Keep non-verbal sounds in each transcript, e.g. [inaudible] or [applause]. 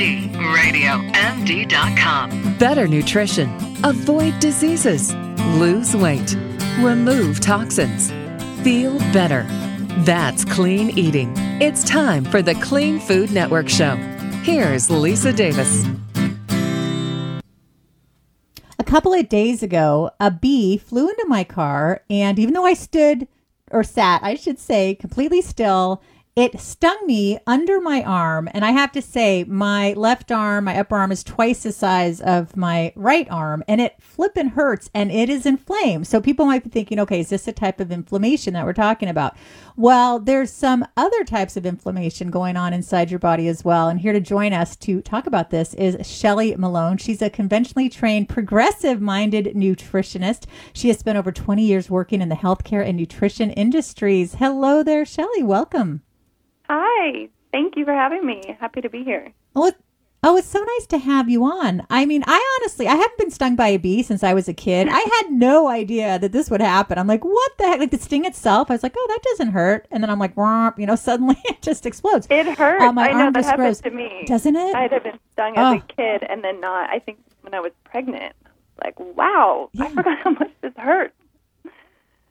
MD Radio. MD.com. Better nutrition. Avoid diseases. Lose weight. Remove toxins. Feel better. That's clean eating. It's time for the Clean Food Network Show. Here's Lisa Davis. A couple of days ago, a bee flew into my car, and even though I stood or sat, I should say, completely still, it stung me under my arm. And I have to say, my left arm, my upper arm is twice the size of my right arm, and it flippin' hurts and it is inflamed. So people might be thinking, okay, is this a type of inflammation that we're talking about? Well, there's some other types of inflammation going on inside your body as well. And here to join us to talk about this is Shelly Malone. She's a conventionally trained, progressive minded nutritionist. She has spent over 20 years working in the healthcare and nutrition industries. Hello there, Shelly. Welcome. Hi. Thank you for having me. Happy to be here. Oh, oh, it's so nice to have you on. I mean, I honestly, I haven't been stung by a bee since I was a kid. I had no idea that this would happen. I'm like, what the heck? Like the sting itself, I was like, oh, that doesn't hurt. And then I'm like, Womp, you know, [laughs] suddenly it just explodes. It hurts. Uh, my I know arm that just happened grows. to me. Doesn't it? I'd have been stung Oh. as a kid and then not. I think when I was pregnant. Like, wow, I forgot how much this hurts.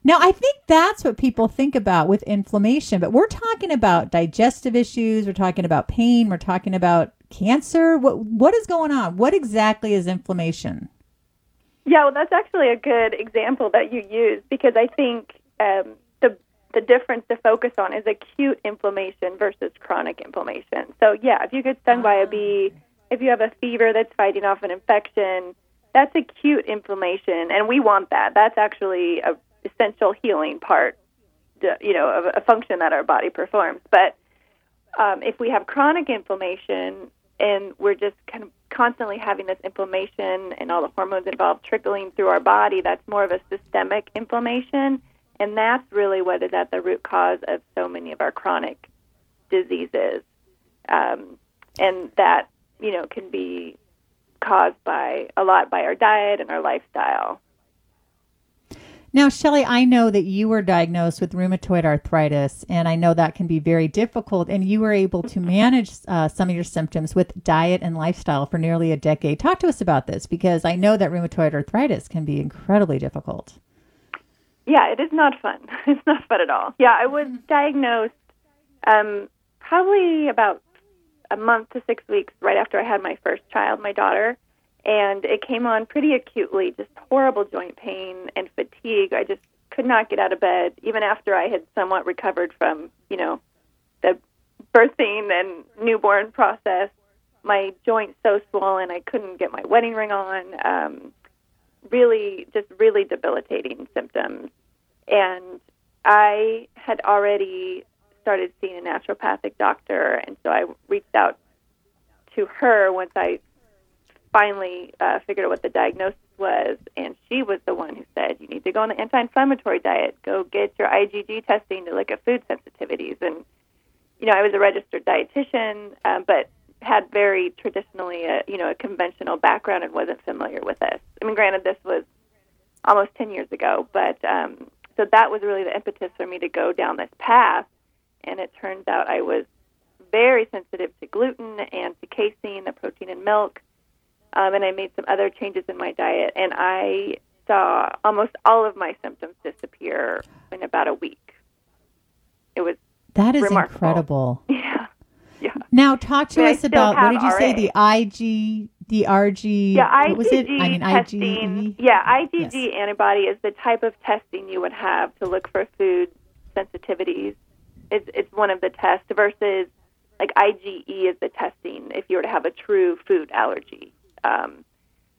Now, I think that's what people think about with inflammation, but we're talking about digestive issues, we're talking about pain, we're talking about cancer. What what is going on? What exactly is inflammation? Yeah, well, that's actually a good example that you use because I think um, the the difference to focus on is acute inflammation versus chronic inflammation. So, yeah, if you get stung by a bee, if you have a fever that's fighting off an infection, that's acute inflammation, and we want that. That's actually a essential healing part, you know, of a function that our body performs. But um, if we have chronic inflammation and we're just kind of constantly having this inflammation and all the hormones involved trickling through our body, that's more of a systemic inflammation. And that's really what is at the root cause of so many of our chronic diseases. Um, and that, you know, can be caused by a lot by our diet and our lifestyle. Now, Shelly, I know that you were diagnosed with rheumatoid arthritis, and I know that can be very difficult. And you were able to manage uh, some of your symptoms with diet and lifestyle for nearly a decade. Talk to us about this because I know that rheumatoid arthritis can be incredibly difficult. Yeah, it is not fun. [laughs] It's not fun at all. Yeah, I was diagnosed um, probably about a month to six weeks right after I had my first child, my daughter, and it came on pretty acutely, just horrible joint pain and fatigue. I just could not get out of bed, even after I had somewhat recovered from, you know, the birthing and newborn process. My joints so swollen, I couldn't get my wedding ring on. Um, really, just really debilitating symptoms. And I had already started seeing a naturopathic doctor, and so I reached out to her once I finally uh, figured out what the diagnosis was, and she was the one who said, "You need to go on the anti-inflammatory diet. Go get your IgG testing to look at food sensitivities." And you know, I was a registered dietitian, um, but had very traditionally, a, you know, a conventional background and wasn't familiar with this. I mean, granted, this was almost 10 years ago, but um, so that was really the impetus for me to go down this path. And it turns out I was very sensitive to gluten and to casein, the protein in milk, um, and I made some other changes in my diet, and I saw almost all of my symptoms disappear in about a week. It was, That is Remarkable. incredible. [laughs] yeah, yeah. Now, talk to us about what did you say? The IG, the RG. Yeah, IgG was it? I mean, testing. IgE. Yeah, IgG Yes. antibody is the type of testing you would have to look for food sensitivities. It's it's one of the tests versus like IgE is the testing if you were to have a true food allergy. Um,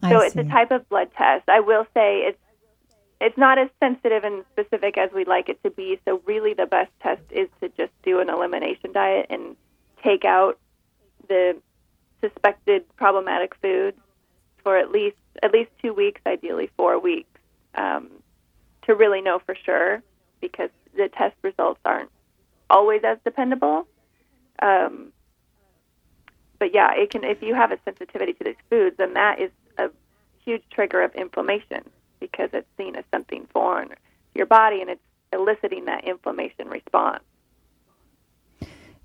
so it's a type of blood test. I will say it's it's not as sensitive and specific as we'd like it to be. So really, the best test is to just do an elimination diet and take out the suspected problematic foods for at least at least two weeks, ideally four weeks, um, to really know for sure. Because the test results aren't always as dependable. Um, but yeah, it can. If you have a sensitivity to these foods, then that is a huge trigger of inflammation because it's seen as something foreign to your body, and it's eliciting that inflammation response.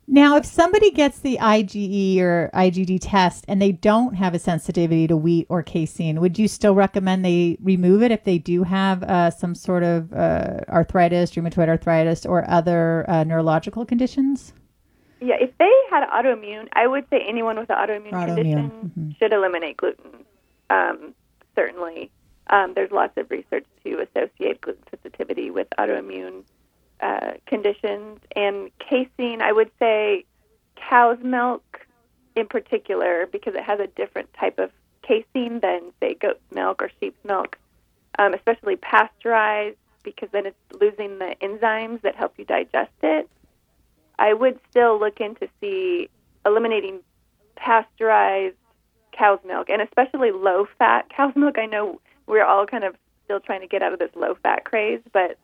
Now, if somebody gets the IgE or IgD test and they don't have a sensitivity to wheat or casein, would you still recommend they remove it if they do have uh, some sort of uh, arthritis, rheumatoid arthritis, or other uh, neurological conditions? Yeah, if they had autoimmune, I would say anyone with an autoimmune, Autoimmune, condition mhm. should eliminate gluten. Um, certainly, um, there's lots of research to associate gluten sensitivity with autoimmune uh, conditions. And casein, I would say cow's milk in particular, because it has a different type of casein than, say, goat's milk or sheep's milk, um, especially pasteurized, because then it's losing the enzymes that help you digest it. I would still look into see eliminating pasteurized cow's milk and especially low fat [laughs] cow's milk. I know we're all kind of still trying to get out of this low fat craze, but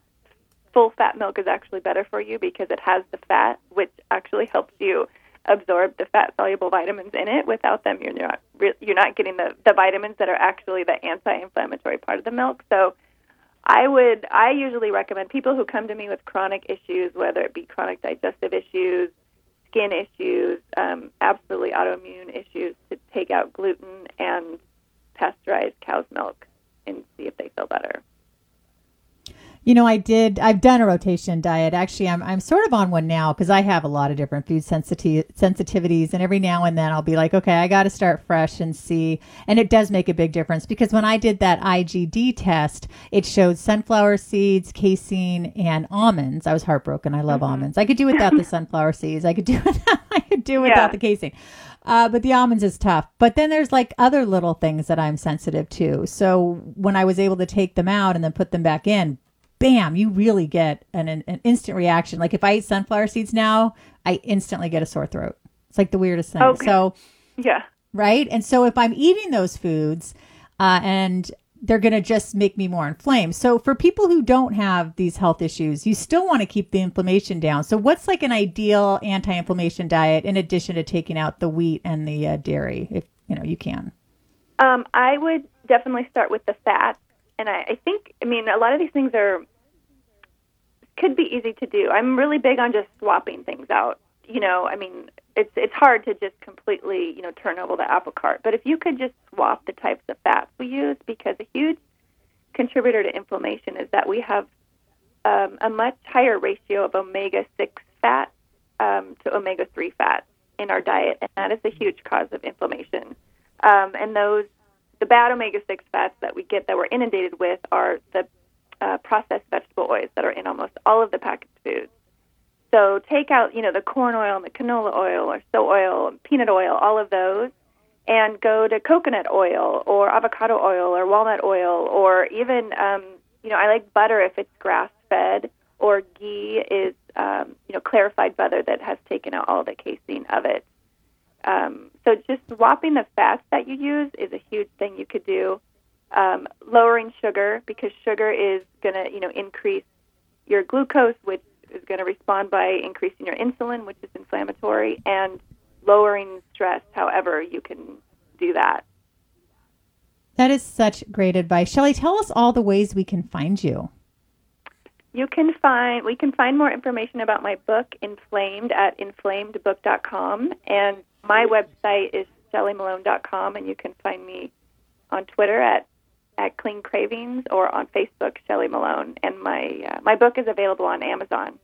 full fat milk is actually better for you because it has the fat, which actually helps you absorb the fat soluble vitamins in it. Without them, you're not you're not getting the the vitamins that are actually the anti-inflammatory part of the milk. So I would I usually recommend people who come to me with chronic issues, whether it be chronic digestive issues, skin issues, um, absolutely autoimmune issues, to take out gluten and pasteurized cow's milk and see if they feel better. You know, I did. I've done a rotation diet. Actually, I'm I'm sort of on one now because I have a lot of different food sensiti- sensitivities, and every now and then I'll be like, okay, I got to start fresh and see. And it does make a big difference because when I did that IgD test, it showed sunflower seeds, casein, and almonds. I was heartbroken. I love almonds. I could do without the [laughs] sunflower seeds. I could do [laughs] I could do without Yeah. the casein. Uh, but the almonds is tough. But then there's like other little things that I'm sensitive to. So when I was able to take them out and then put them back in, bam, you really get an, an, an instant reaction. Like if I eat sunflower seeds now, I instantly get a sore throat. It's like the weirdest thing. Okay. So, Yeah. right? And so if I'm eating those foods uh, and they're going to just make me more inflamed. So for people who don't have these health issues, you still want to keep the inflammation down. So what's like an ideal anti-inflammation diet in addition to taking out the wheat and the uh, dairy if you know you can? Um, I would definitely start with the fat, and I, I think I mean a lot of these things are could be easy to do. I'm really big on just swapping things out. You know, I mean, it's it's hard to just completely you know turn over the apple cart, but if you could just swap the types of fats we use, because a huge contributor to inflammation is that we have um, a much higher ratio of omega six fat um, to omega three fat in our diet, and that is a huge cause of inflammation. Um, and those the bad omega six fats that we get that we're inundated with are the uh, processed vegetable oils that are in almost all of the packaged foods. So take out, you know, the corn oil and the canola oil or soy oil peanut oil, all of those, and go to coconut oil or avocado oil or walnut oil or even, um, you know, I like butter if it's grass fed or ghee is, um, you know, clarified butter that has taken out all the casein of it. Um, so just swapping the fats that you use is a huge thing you could do. Um, lowering sugar because sugar is going to, you know, increase your glucose, which is going to respond by increasing your insulin, which is inflammatory, and lowering stress. However, you can do that. That is such great advice. Shelly, tell us all the ways we can find you. You can find we can find more information about my book Inflamed at inflamedbook.com and my website is shellymalone.com and you can find me on Twitter at at Clean Cravings or on Facebook Shelly Malone and my uh, my book is available on Amazon.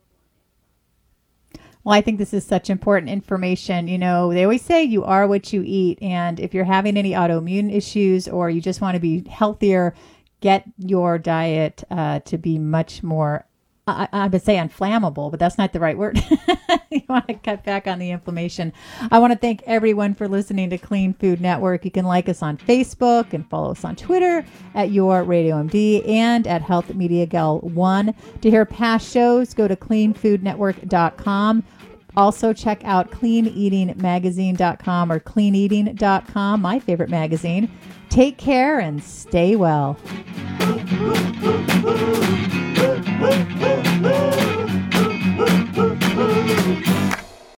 Well, I think this is such important information. You know, they always say you are what you eat. And if you're having any autoimmune issues or you just want to be healthier, get your diet uh, to be much more, I, I would say inflammable, but that's not the right word. [laughs] you want to cut back on the inflammation. I want to thank everyone for listening to Clean Food Network. You can like us on Facebook and follow us on Twitter at Your Radio MD and at Health Media Gal 1. To hear past shows, go to cleanfoodnetwork.com. Also, check out cleaneatingmagazine.com or cleaneating.com, my favorite magazine. Take care and stay well. Woo, woo.